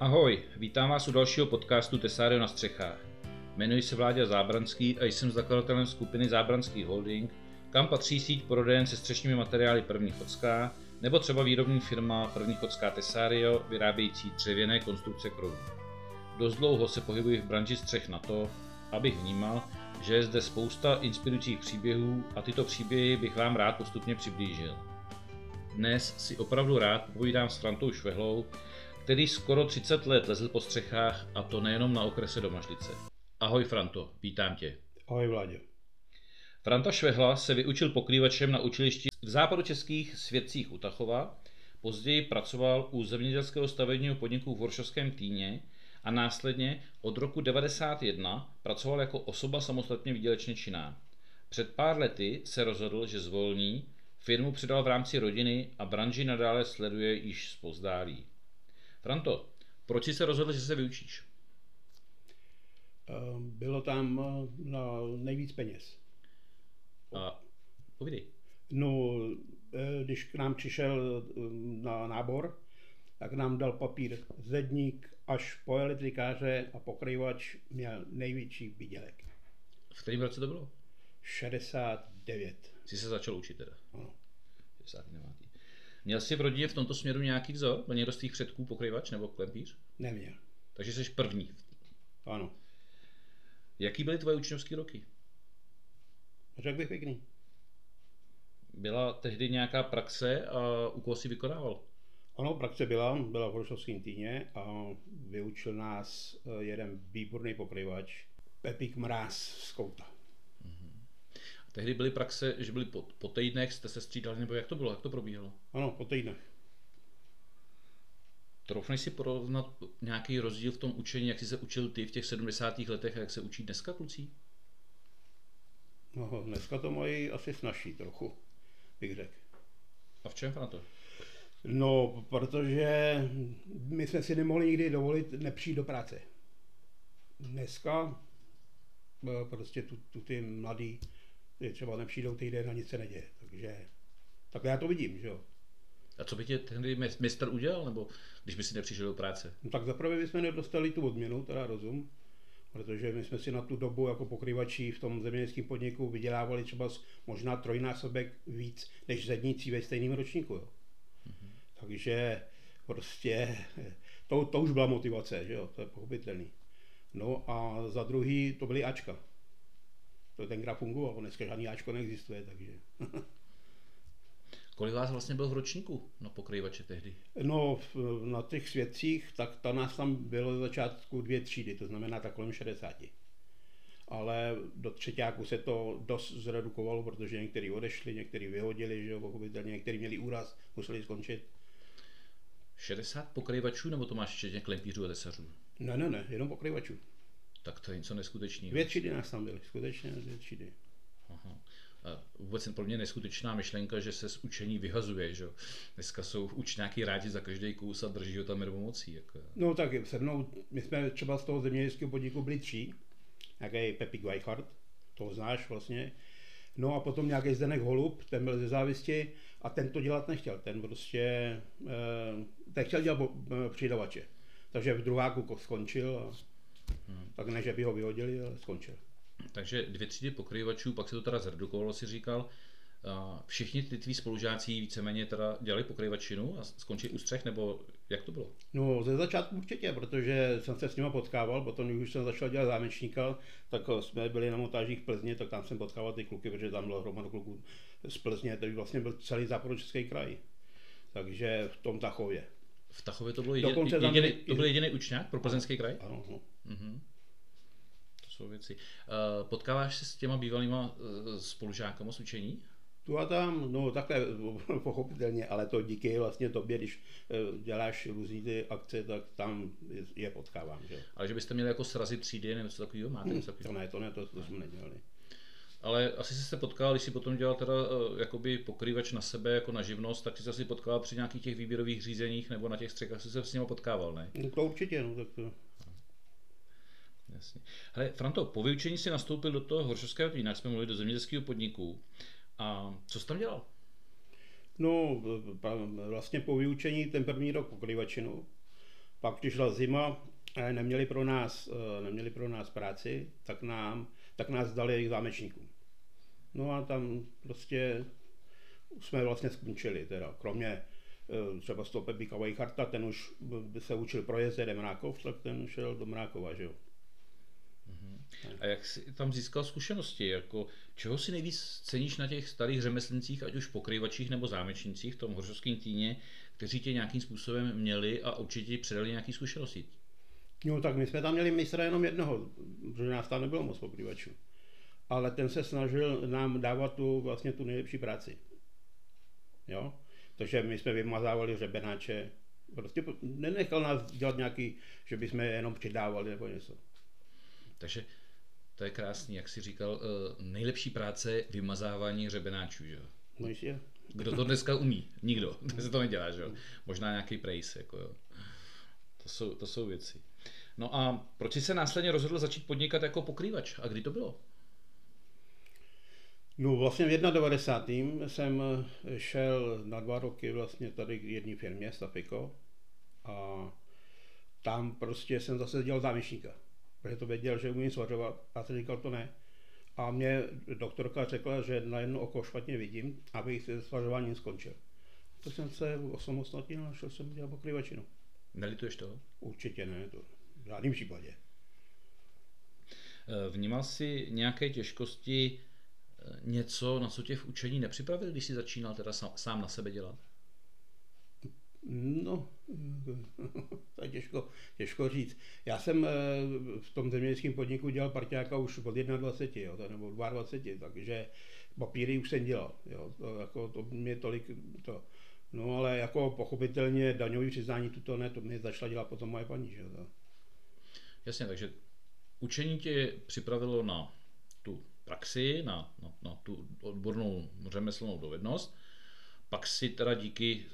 Ahoj, vítám vás u dalšího podcastu Tesário na střechách. Jmenuji se Vláďa Zábranský a jsem zakladatelem skupiny Zábranský Holding, kam patří síť prodejen se střešními materiály První Chodská, nebo třeba výrobní firma První Chodská Tesario, vyrábějící dřevěné konstrukce krovů. Dost dlouho se pohybuji v branži střech na to, abych vnímal, že je zde spousta inspirujících příběhů a tyto příběhy bych vám rád postupně přiblížil. Dnes si opravdu rád povídám s Frantou Švehlou, který skoro 30 let lezl po střechách a to nejenom na okrese Domažlice. Ahoj Franto, vítám tě. Ahoj Vládě. Franta Švehla se vyučil pokrývačem na učilišti v západočeských svědcích u Tachova, později pracoval u zemědělského stavebního podniku v Horšovském Týně a následně od roku 1991 pracoval jako osoba samostatně výdělečně činná. Před pár lety se rozhodl, že zvolní, firmu předal v rámci rodiny a branži nadále sleduje již zpozdálí. Franto, proč jsi se rozhodl, že se vyučíš? Ehm, Bylo tam na nejvíc peněz. A povídej. No, eh, když k nám přišel eh, na nábor, tak nám dal papír zedník až po elektrikáře a pokrývač měl největší výdělek. V kterém roce to bylo? 69. Jsi se začal učit teda. Ano. 69. Měl jsi v rodině v tomto směru nějaký vzor? Byl někdo z tvých předků pokryvač nebo klempíř? Neměl. Takže jsi první. Ano. Jaký byly tvoje učňovské roky? Řekl bych pěkný. Byla tehdy nějaká praxe a u koho jsi vykonával? Ano, praxe byla, byla v Horošovském týně a vyučil nás eh, jeden výborný pokryvač, Pepík Mráz z Kouta. Tehdy byly praxe, že byly po, po týdnech, jste se střídali, nebo jak to bylo, jak to probíhalo? Ano, po týdnech. Troufneš si porovnat nějaký rozdíl v tom učení, jak jsi se učil ty v těch 70. letech a jak se učí dneska kluci? No, dneska to mají asi snažší trochu, bych řekl. A v čem, Franto? No, protože my jsme si nemohli nikdy dovolit nepřijít do práce. Dneska eh, prostě tu, tu ty mladí třeba nepřijdou týden a nic se neděje. Takže tak já to vidím, že jo. A co by tě tehdy mis- mistr udělal, nebo když by si nepřišel do práce? No, tak zaprvé bychom nedostali tu odměnu, teda rozum, protože my jsme si na tu dobu jako pokrývači v tom zemědělském podniku vydělávali třeba možná trojnásobek víc než zedníci ve stejném ročníku. Jo. Takže prostě to, to už byla motivace, že jo, to je pochopitelný. No a za druhý to byly Ačka. To tenkrát fungovalo, dneska žádný Ačko neexistuje, takže. Kolik vás vlastně byl v ročníku na pokrývače tehdy? No, na těch svědcích, tak ta nás tam bylo z začátku dvě třídy, to znamená tak kolem 60. Ale do třetíku se to dost zredukovalo, protože někteří odešli, někteří vyhodili, že jo, pochopitelně, někteří měli úraz, museli skončit. 60 pokrývačů, nebo to máš včetně klempířů a tesařů? Ne, ne, ne, jenom pokrývačů. Tak to je něco neskutečného. Dvě třídy nás tam byly, skutečně dvě třídy. Aha. A vůbec pro mě neskutečná myšlenka, že se z učení vyhazuje, že. Dneska jsou učňáky rádi za každý kus a drží ho tam rovnou mocí. Jako. No tak se mnou, my jsme třeba z toho zemědělského podniku byli tři, nějaký Pepik Weichhardt, to znáš vlastně, no a potom nějaký Zdenek Holub, ten byl ze závisti a ten to dělat nechtěl, ten prostě, eh, ten chtěl dělat eh, přidavače. Takže v druháku ko- skončil a tak ne, že by ho vyhodili, ale skončil. Takže dvě třídy pokrývačů, pak se to teda zredukovalo, si říkal. Všichni ty tví spolužáci víceméně teda dělali pokrývačinu a skončili u střech, nebo jak to bylo? No ze začátku určitě, protože jsem se s nimi potkával, potom když už jsem začal dělat zámečníka, tak eh, jsme byli na montážích v Plzně, tak tam jsem potkával ty kluky, protože tam bylo hromadu kluků z Plzně, to vlastně byl celý západočeský kraj. Takže v tom Tachově. V Tachově to, bylo jediný, jediný, to byl jediný učňák pro plzeňský kraj? Ano, no. Mhm. To jsou věci. Uh, potkáváš se s těma bývalýma uh, spolužákama z učení? Tu a tam, no takhle pochopitelně, ale to díky vlastně tobě, když eh, děláš různý ty akce, tak tam je- potkávám, že? Ale že byste měli jako srazy třídy nebo něco takového? Máte něco To takového? ne, to ne, to, to jsme nedělali. Ale asi jste se potkal, když si potom dělal teda uh, jakoby pokrývač na sebe jako na živnost, tak jsi se asi potkal při nějakých těch výběrových řízeních nebo na těch střechách, jsi se s nimi potkával, ne? No, to určitě, no tak to, Jasně. Hele, Franto, po vyučení si nastoupil do toho horšovského týna, jak jsme mluvili, do zemědělského podniku. A co jsi tam dělal? No, vlastně po vyučení ten první rok pokrývačinu Pak přišla zima, neměli pro nás, neměli pro nás práci, tak, nám, tak nás dali zámečníkům. No a tam prostě jsme vlastně skončili, teda kromě třeba z toho Pepíka Vejcharta, ten už se učil pro jezdě Mrákov, tak ten šel do Mrákova, že jo. A jak jsi tam získal zkušenosti? Jako, čeho si nejvíc ceníš na těch starých řemeslnících, ať už pokryvačích nebo zámečnících v tom hořovském týně, kteří tě nějakým způsobem měli a určitě předali nějaké zkušenosti? No tak my jsme tam měli mistra jenom jednoho, protože nás tam nebylo moc pokrývačů. Ale ten se snažil nám dávat tu, vlastně tu nejlepší práci. Jo? Takže my jsme vymazávali řebenáče, prostě nenechal nás dělat nějaký, že bychom jenom přidávali nebo něco. Takže to je krásný, jak jsi říkal, eh, nejlepší práce vymazávání řebenáčů, že jo? No jistě. Kdo to dneska umí? Nikdo. To se to nedělá, že jo? Možná nějaký prejs, jako jo. To jsou, to jsou věci. No a proč jsi se následně rozhodl začít podnikat jako pokrývač? A kdy to bylo? No vlastně v 91. jsem šel na dva roky vlastně tady k jedné firmě, Stafiko, a tam prostě jsem zase dělal zámečníka protože to věděl, že umím svařovat. A jsem říkal, to ne. A mě doktorka řekla, že na jedno oko špatně vidím, abych se svařováním skončil. Tak jsem se osamostatnil a šel jsem dělat pokrývačinu. Nelituješ toho? Určitě ne, to v žádném případě. Eh, vnímal jsi nějaké těžkosti, eh, něco, na co tě v učení nepřipravil, když jsi začínal teda sám na sebe dělat? No, to je těžko, těžko říct. Já jsem eh, v tom zemědělském podniku dělal parťáka už od 21, jo, nebo 22, takže papíry už jsem dělal. Jo, to, jako, to mě tolik to. No ale jako pochopitelně daňový přiznání tuto ne, to mě začala dělat potom moje paní. Že, to. Jasně, takže učení tě připravilo na tu praxi, na, na, na tu odbornou řemeslnou dovednost pak si teda díky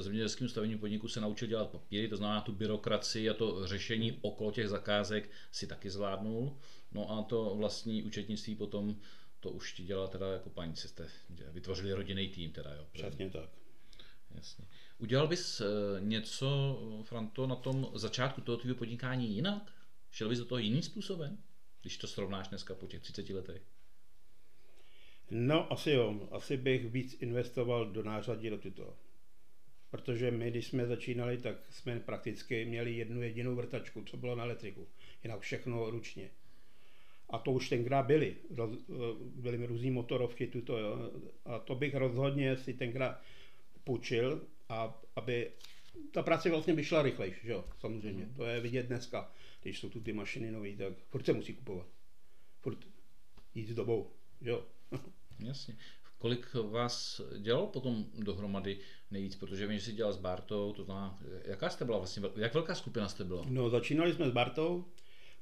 zemědělským stavebním podniku se naučil dělat papíry, to znamená tu byrokracii a to řešení okolo těch zakázek si taky zvládnul. No a to vlastní účetnictví potom to už ti dělala teda jako paní, jste vytvořili rodinný tým teda, jo. Přesně tak. Jasně. Udělal bys eh, něco, Franto, na tom začátku toho tvého podnikání jinak? Šel bys do toho jiným způsobem, když to srovnáš dneska po těch 30 letech? No, asi jo. Asi bych víc investoval do nářadí do tuto. Protože my, když jsme začínali, tak jsme prakticky měli jednu jedinou vrtačku, co bylo na elektriku. Jinak všechno ručně. A to už tenkrát byly. Roz, byly mi různý motorovky, tuto, jo. A to bych rozhodně si tenkrát půjčil, a, aby ta práce vlastně by šla rychlejší, jo, samozřejmě. Mm. To je vidět dneska, když jsou tu ty mašiny nové, tak furt se musí kupovat. Furt jít s dobou, jo. Jasně. Kolik vás dělalo potom dohromady nejvíc, protože vím, že jsi dělal s Bartou, to znamená, jaká jste byla vlastně, jak velká skupina jste byla? No, začínali jsme s Bartou,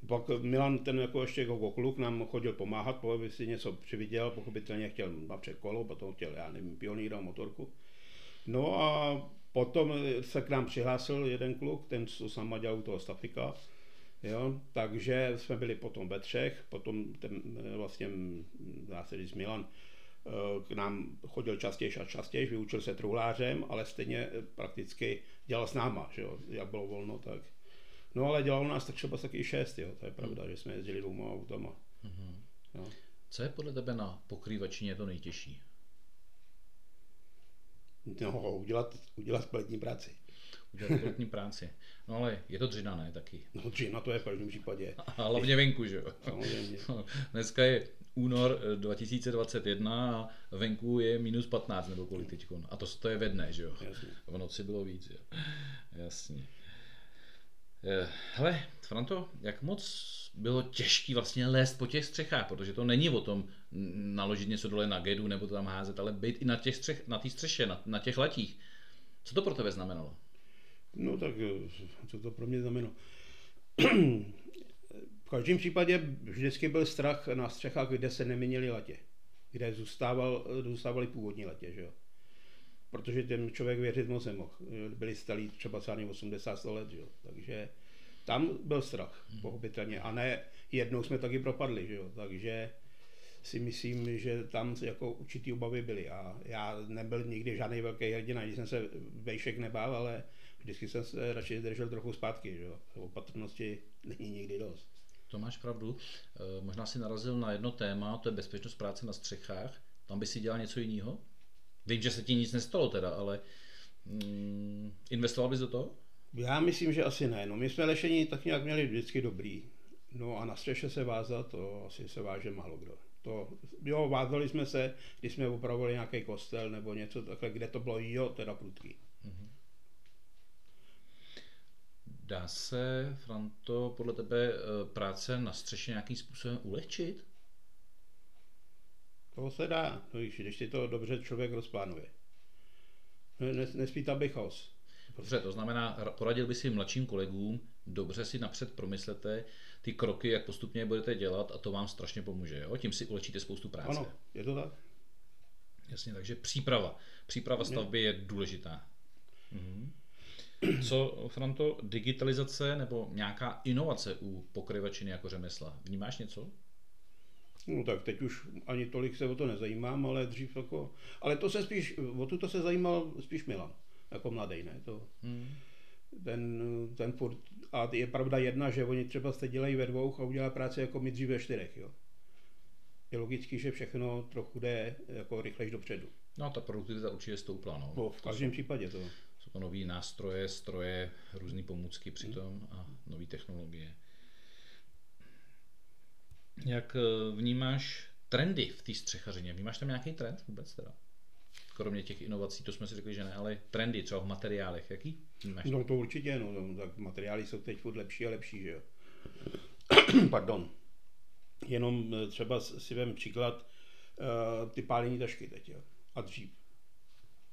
pak Milan, ten jako ještě jako kluk, nám chodil pomáhat, pokud si něco přividěl, pochopitelně chtěl napřed kolo, potom chtěl, já nevím, pionýra, motorku. No a potom se k nám přihlásil jeden kluk, ten, co sama dělal u toho Stafika, Jo, takže jsme byli potom ve třech, potom ten vlastně, dá se říct, Milan Eh, k nám chodil častěji a častěji, vyučil se truhlářem, ale stejně prakticky dělal s náma, že jo, jak bylo volno, tak. No ale dělal nás tak třeba taky šest, jo, to je pravda, hmm. že jsme jezdili dvouma autama. Hmm. Jo. Co je podle tebe na pokrývačině to nejtěžší? No, udělat, udělat kvalitní práci. Udělat kvalitní práci. No ale je to dřina, ne, taky. No dřina to je v každém případě. A hlavně venku, že jo. Dneska je únor 2021 eh, a venku je minus 15 nebo kolik teď. A to, to je ve dne, že jo? Jasně. V noci bylo víc, jo. Jasně. Eh, hele, Franto, jak moc bylo těžké vlastně lézt po těch střechách, protože to není o tom naložit něco dole na gedu nebo to tam házet, ale být i na těch střech, na té střeše, na, na těch letích. Co to pro tebe znamenalo? No tak, eh, co to pro mě znamenalo? V každém případě vždycky byl strach na střechách, kde se neměnily latě, kde zůstával, zůstávaly původní latě, že jo. Protože ten člověk věřit moc nemohl. Byli stalí třeba celý 80 let, jo. Takže tam byl strach, pochopitelně. A ne, jednou jsme taky propadli, jo. Takže si myslím, že tam jako určitý obavy byly. A já nebyl nikdy žádný velký hrdina, když jsem se vejšek nebál, ale vždycky jsem se radši držel trochu zpátky, že jo. Opatrnosti není nikdy dost. To máš pravdu. E, možná si narazil na jedno téma, to je bezpečnost práce na střechách. Tam by si dělal něco jiného? Vím, že se ti nic nestalo teda, ale mm, investoval bys do toho? Já myslím, že asi ne. No, my jsme lešení tak nějak měli vždycky dobrý. No a na střeše se vázat, to asi se váže málo kdo. To, jo, vázali jsme se, když jsme upravovali nějaký kostel nebo něco takhle, kde to bylo jo, teda prudký. Mm-hmm. Dá se, Franto, podle tebe eh, práce na střeše nějakým způsobem ulehčit? To se dá, no, když si to dobře člověk rozplánuje. Nespí tam bychos. Dobře, to znamená, poradil by si mladším kolegům, dobře si napřed promyslete ty kroky, jak postupně budete dělat a to vám strašně pomůže. Jo? Tím si ulečíte spoustu práce. Ano, je to tak. Jasně, takže příprava. Příprava stavby je důležitá. Mhm. Co, Franto, digitalizace nebo nějaká inovace u pokryvačiny jako řemesla? Vnímáš něco? No tak teď už ani tolik se o to nezajímám, ale dřív jako... Ale to se spíš, o to se zajímal spíš Milan, jako mladý, ne? To, hmm. ten, ten furt, a je pravda jedna, že oni třeba se dělají ve dvou a udělá práci jako my dřív ve čtyřech, jo. Je logický, že všechno trochu jde jako rychlejš dopředu. No ta produktivita určitě stoupla, no. no v každém případě to. Jsou to nové nástroje, stroje, různé pomůcky přitom hmm. a nové technologie. Jak eh, vnímáš trendy v té střechařině? Vnímáš tam nějaký trend vůbec teda? Kromě těch inovací, to jsme si řekli, že ne, ale trendy třeba v materiálech, jaký vnímáš? No to určitě, no, no tak materiály jsou teď furt lepší a lepší, že jo. Pardon. Jenom eh, třeba si vem příklad uh, ty pálení tašky teď, jo. A dřív.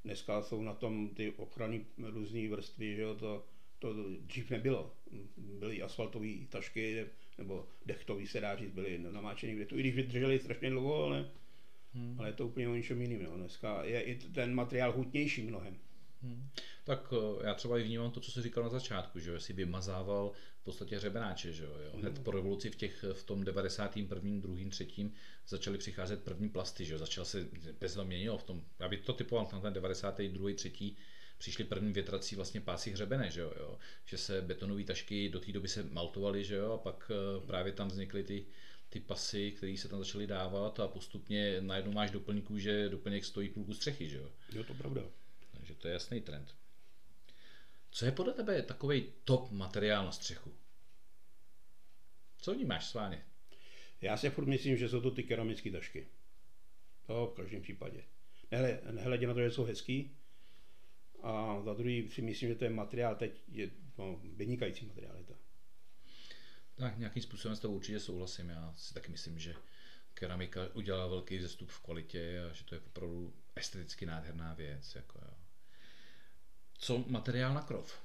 Dneska jsou na tom ty ochrany různé vrstvy, že jo, to, to dřív nebylo. Byly asfaltové tašky, nebo dechtový se dá říct, byly namáčený v i když vydrželi strašně dlouho, ale, hmm. ale je to úplně o něčem jiným. Jo. Dneska je i ten materiál hutnější mnohem. Hmm. Tak eh, já třeba i vnímám to, co jsi říkal na začátku, že si vymazával v podstatě hřebenáče, že jo. Hned hmm. po revoluci v, těch, v tom 91. 2. 3. začaly přicházet první plasty, že jo. Začal se, bez to měnilo v tom, já bych to typoval na ten 92. 3 přišly první větrací vlastně pásy hřebene, že jo, jo, že se betonové tašky do té doby se maltovaly, že jo, a pak eh, právě tam vznikly ty, ty pasy, které se tam začaly dávat a postupně najednou máš doplňku, že doplněk stojí půlku střechy, že jo. Jo, to pravda. Takže to je jasný trend. Co je podle tebe takový top materiál na střechu? Co vnímáš, Sváně? Já si furt myslím, že jsou to ty keramické tašky. To v každém případě. Nehledě na to, že jsou hezký, a za druhý si myslím, že ten materiál teď je no, vynikající materiál. Je to. Tak nějakým způsobem s tou určitě souhlasím. Já si taky myslím, že keramika udělala velký zestup v kvalitě a že to je opravdu esteticky nádherná věc. Jako jo. Co materiál na krov?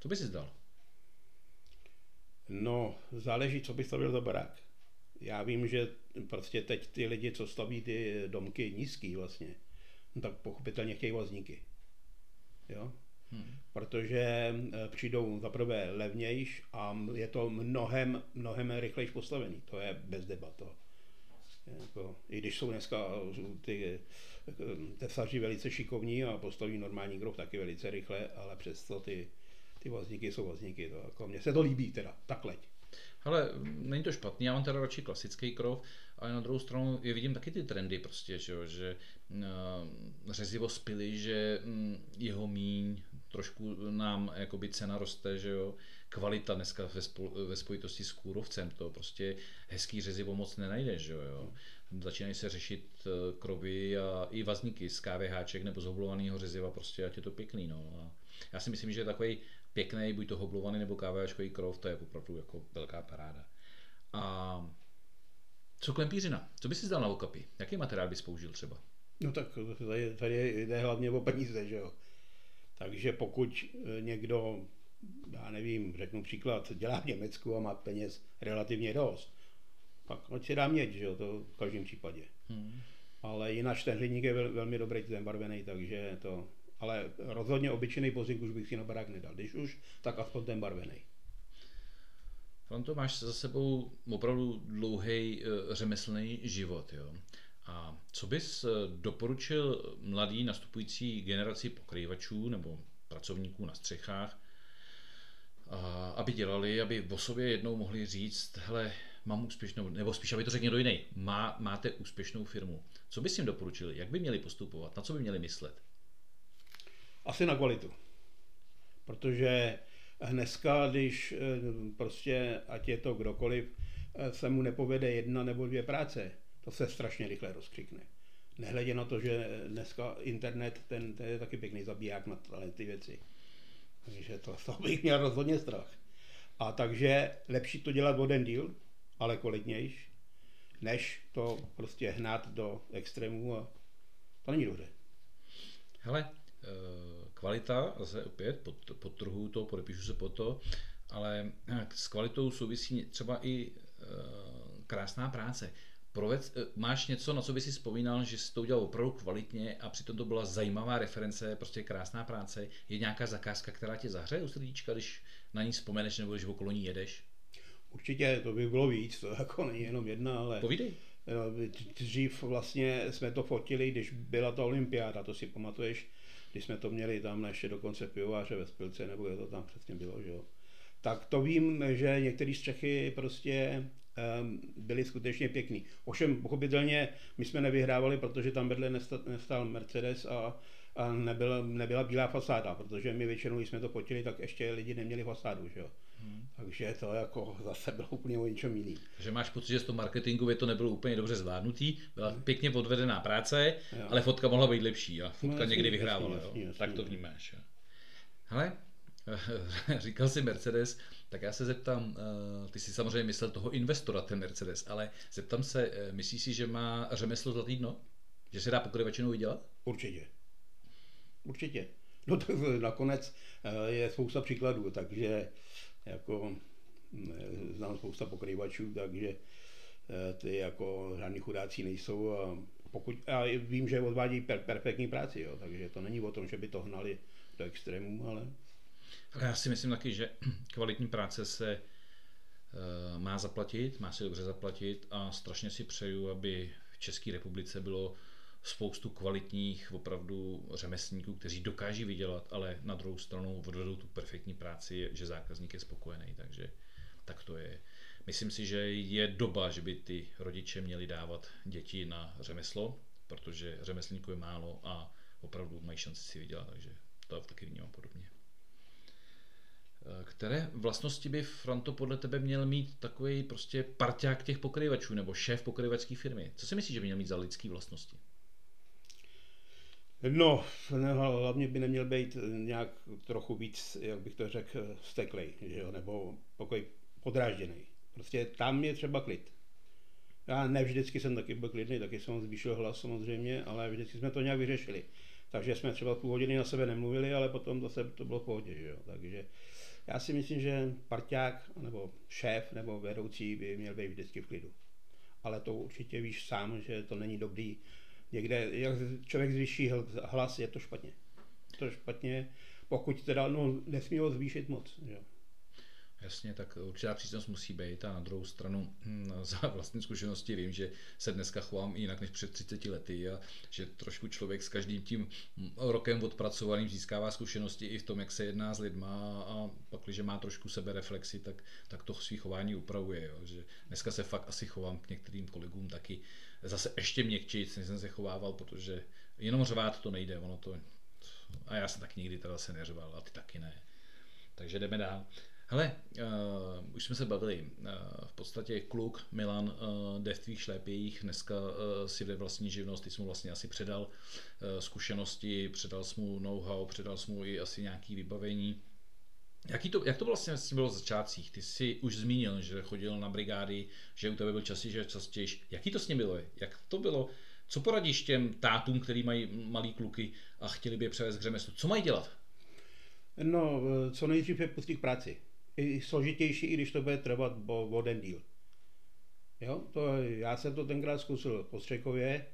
Co by si zdal? No, záleží, co by stavil za barák. Já vím, že prostě teď ty lidi, co staví ty domky nízký vlastně, no tak pochopitelně chtějí vazníky jo? Hmm. Protože eh, přijdou za prvé levnějš a je to mnohem, mnohem rychlejš postavený. To je bez debat. To. Jako, I když jsou dneska ty eh, tesaři velice šikovní a postaví normální grob taky velice rychle, ale přesto ty, ty vazníky jsou vazníky. To, jako, mně se to líbí teda, takhle. Ale není to špatný, já mám teda radši klasický krov, ale na druhou stranu je vidím taky ty trendy prostě, že, jo, že uh, řezivo spily, že um, jeho míň, trošku nám jakoby cena roste, že jo, kvalita dneska ve, spol, ve spojitosti s kůrovcem, to prostě hezký řezivo moc nenajde, že jo. Začínají se řešit uh, krovy a i vazníky z KVHček nebo z hoblovaného řeziva, prostě ať je to pěkný, no. A já si myslím, že takový pěkný, buď to hoblovaný nebo KVHčkový krov, to je opravdu jako velká paráda. A co klempířina? Co by si zdal na okapy? Jaký materiál bys použil třeba? No tak tady, tady jde hlavně o peníze, že jo. Takže pokud eh, někdo, já nevím, řeknu příklad, dělá v Německu a má peněz relativně dost, pak ať si dá měď, že jo, to v každém případě. Hmm. Ale jinak ten hliník je vel, velmi dobrý, ten barvený, takže to, ale rozhodně obyčejný pozink už bych si na barák nedal. Když už, tak aspoň ten barvený. Franto, máš za sebou opravdu dlouhý uh, řemeslný život. Jo? A co bys uh, doporučil mladý nastupující generaci pokrývačů nebo pracovníků na střechách, aby dělali, aby o sobě jednou mohli říct, hele, mám úspěšnou, nebo spíš, aby to řekl někdo jiný, má, máte úspěšnou firmu. Co bys jim doporučili? Jak by měli postupovat? Na co by měli myslet? Asi na kvalitu. Protože dneska, když eh, prostě, ať je to kdokoliv, eh, se mu nepovede jedna nebo dvě práce, to se strašně rychle rozkřikne. Nehledě na to, že dneska internet, ten, ten je taky pěkný zabiják na ty věci. Takže to, to bych měl rozhodně strach. A takže lepší to dělat o den díl, ale kvalitnější, než to prostě hnát do extrémů a to není dobře. Hele, kvalita, zase opět, pod, podtrhuju to, podepíšu se po to, ale s kvalitou souvisí třeba i eh, krásná práce. Proved, eh, máš něco, na co by si vzpomínal, že jsi to udělal opravdu kvalitně a přitom to byla zajímavá reference, prostě krásná práce. Je nějaká zakázka, která tě zahřeje u srdíčka, když na ní vzpomeneš nebo když okolo ní jedeš? Určitě to by bylo víc, to jako není jenom jedna, ale... Povídej. Eh, dřív vlastně jsme to fotili, když byla ta olympiáda, to si pamatuješ, když jsme to měli tam ještě dokonce pivováře ve Spilce, nebo je to tam přesně bylo, že jo. Tak to vím, že některé střechy prostě um, byly skutečně pěkný. Ovšem, pochopitelně, my jsme nevyhrávali, protože tam vedle nestál Mercedes a, a nebyla, nebyla bílá fasáda, protože my většinou, když jsme to potili, tak ještě lidi neměli fasádu, že jo. Hmm. Takže to jako zase bylo úplně o něčem jiným. Takže máš pocit, že z toho marketingově to nebylo úplně dobře zvládnutý, byla hmm. pěkně odvedená práce, jo. ale fotka mohla být lepší a fotka no, jasný, někdy vyhrávala. Jasný, jasný, jasný, tak to vnímáš. Jo. Hele, říkal jsi Mercedes, tak já se zeptám, eh, ty si samozřejmě myslel toho investora, ten Mercedes, ale zeptám se, eh, myslíš si, že má řemeslo za týdno? Že se dá pokryvačinou vydělat? Určitě. Určitě. No tak nakonec eh, je spousta příkladů, takže jako znám spousta pokrývačů, takže ty jako žádní chudáci nejsou a pokud, a vím, že odvádí per, perfektní práci, jo, takže to není o tom, že by to hnali do extrémů, ale ale já si myslím taky, že kvalitní práce se uh, má zaplatit, má se dobře zaplatit a strašně si přeju, aby v České republice bylo spoustu kvalitních opravdu řemeslníků, kteří dokáží vydělat, ale na druhou stranu odvedou tu perfektní práci, že zákazník je spokojený, takže tak to je. Myslím si, že je doba, že by ty rodiče měli dávat děti na řemeslo, protože řemeslníků je málo a opravdu mají šanci si vydělat, takže to taky vnímám podobně. Které vlastnosti by Franto podle tebe měl mít takový prostě parťák těch pokryvačů nebo šéf pokryvačské firmy? Co si myslíš, že by měl mít za lidské vlastnosti? No, hlavně by neměl být nějak trochu víc, jak bych to řekl, steklej, že jo? nebo pokoj podrážděný. Prostě tam je třeba klid. Já ne vždycky jsem taky byl klidný, taky jsem zvýšil hlas samozřejmě, ale vždycky jsme to nějak vyřešili. Takže jsme třeba půl hodiny na sebe nemluvili, ale potom zase to bylo v pohodě, že jo? Takže já si myslím, že parťák nebo šéf nebo vedoucí by měl být vždycky v klidu. Ale to určitě víš sám, že to není dobrý. Někde, jak člověk zvýší hlas, je to špatně. To je špatně, pokud teda, no, nesmí ho zvýšit moc. Že? Jasně, tak určitá přísnost musí být a na druhou stranu hm, za vlastní zkušenosti vím, že se dneska chovám jinak než před 30 lety a že trošku člověk s každým tím rokem odpracovaným získává zkušenosti i v tom, jak se jedná s lidma a pak, když má trošku sebereflexi, tak, tak to svý chování upravuje. Jo. Že dneska se fakt asi chovám k některým kolegům taky zase ještě měkčí, než jsem se chovával, protože jenom řvát to nejde, ono to, a já jsem tak nikdy teda se neřval a ty taky ne. Takže jdeme dál. Hele, uh, už jsme se bavili, uh, v podstatě kluk Milan uh, jde v tvých šlépějích, dneska uh, si jde vlastní živnost, ty jsi mu vlastně asi předal uh, zkušenosti, předal jsi mu know-how, předal jsi mu i asi nějaký vybavení. Jaký to, jak to vlastně bylo v začátcích? Ty jsi už zmínil, že chodil na brigády, že u tebe byl častěji, že častěji. Jaký to s ním bylo? Jak to bylo? Co poradíš těm tátům, který mají malý kluky a chtěli by je převést k řemeslu? Co mají dělat? No, co nejdřív je pustit k práci i složitější, i když to bude trvat o den díl. Jo, to, já jsem to tenkrát zkusil po Střekově,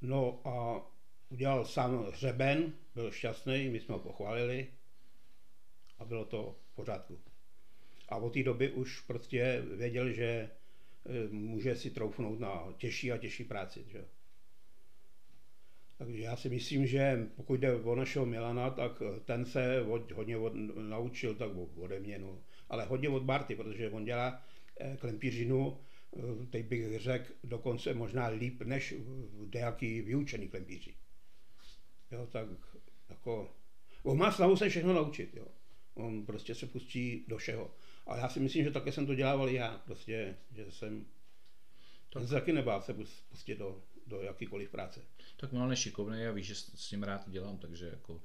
no a udělal sám hřeben, byl šťastný, my jsme ho pochválili a bylo to v pořádku. A od té doby už prostě věděl, že e, může si troufnout na těžší a těžší práci. Že? Takže já si myslím, že pokud jde o našeho Milana, tak ten se od, hodně od, naučil tak ode mě, no. ale hodně od Barty, protože on dělá eh, klempířinu, eh, teď bych řekl, dokonce možná líp než nějaký vyučený klempíři. Jo, tak jako, on má snahu se všechno naučit, jo. On prostě se pustí do všeho. A já si myslím, že také jsem to dělával já, prostě, že jsem tak. se taky nebál se pustit do, do jakýkoliv práce. Tak Milan je šikovný a víš, že s ním rád dělám, takže jako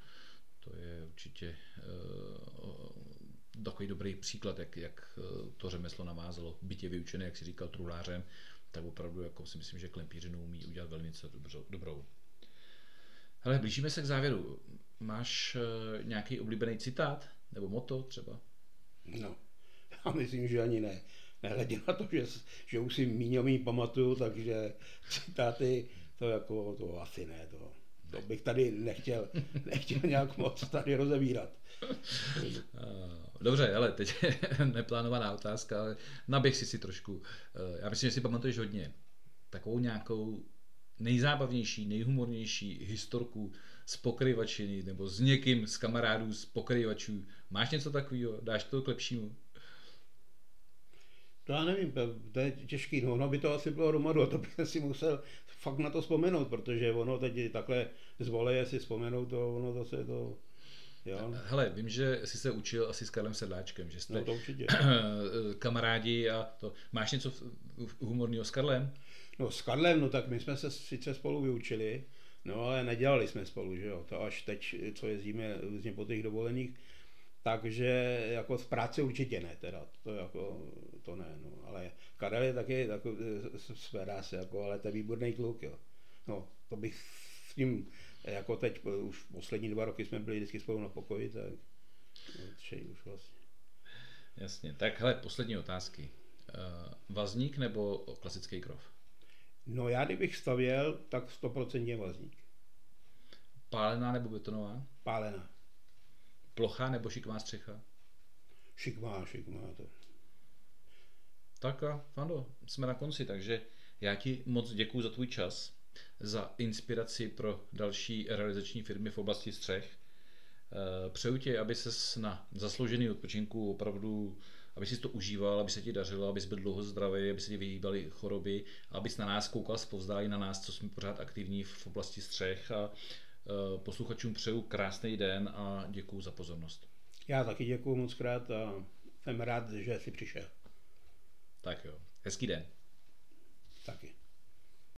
to je určitě uh, takový dobrý příklad, jak, jak eh, to řemeslo navázalo. Byť je vyučený, jak si říkal, truhlářem, tak opravdu jako si myslím, že klempířinu umí udělat velmi dobrou. Hele, blížíme se k závěru. Máš uh, nějaký oblíbený citát? Nebo moto třeba? No, já myslím, že ani ne. Nehledě na to, že, že už si míňový pamatuju, takže citáty, to jako, to asi ne, to, to bych tady nechtěl, nechtěl nějak moc tady rozevírat. Dobře, ale teď je neplánovaná otázka, ale naběh si si trošku. Eh, já myslím, že si pamatuješ hodně. Takovou nějakou nejzábavnější, nejhumornější historku z pokryvačiny nebo s někým z kamarádů z pokryvačů. Máš něco takového? Dáš to k lepšímu? To já nevím, to je těžký, no, ono by to asi bylo hromadu a to bych si musel fakt na to vzpomenout, protože ono teď takhle z voleje si vzpomenout, to ono zase to, Jo. Hele, vím, že jsi se učil asi s Karlem Sedláčkem, že jste no, to určitě. kamarádi a to. Máš něco humorného s Karlem? No s Karlem, no tak my jsme se sice spolu vyučili, no ale nedělali jsme spolu, že jo, to až teď, co jezdíme různě po těch dovolených, takže jako v práci určitě ne, teda, to jako, to ne, no, ale Karel je taky takový, svedá se, jako, ale to je výborný kluk, jo. No, to bych s ním, jako teď, už poslední dva roky jsme byli vždycky spolu na pokoji, tak no, už vlastně. Jasně, tak hele, poslední otázky. Uh, vazník nebo klasický krov? No já kdybych stavěl, tak 100% vazník. Pálená nebo betonová? Pálená. Plochá nebo šikmá střecha? Šikmá, šikmá to. Tak a Fando, jsme na konci, takže já ti moc děkuji za tvůj čas, za inspiraci pro další realizační firmy v oblasti střech. Eh, přeju tě, aby ses na zasloužený odpočinku opravdu aby si to užíval, aby se ti dařilo, abys byl dlouho zdravý, aby se ti vyhýbaly choroby, abys na nás koukal zpovzdálí na nás, co jsme pořád aktivní v oblasti střech a e, posluchačům přeju krásný den a děkuji za pozornost. Já taky děkuji moc krát a jsem rád, že jsi přišel. Tak jo, hezký den. Taky.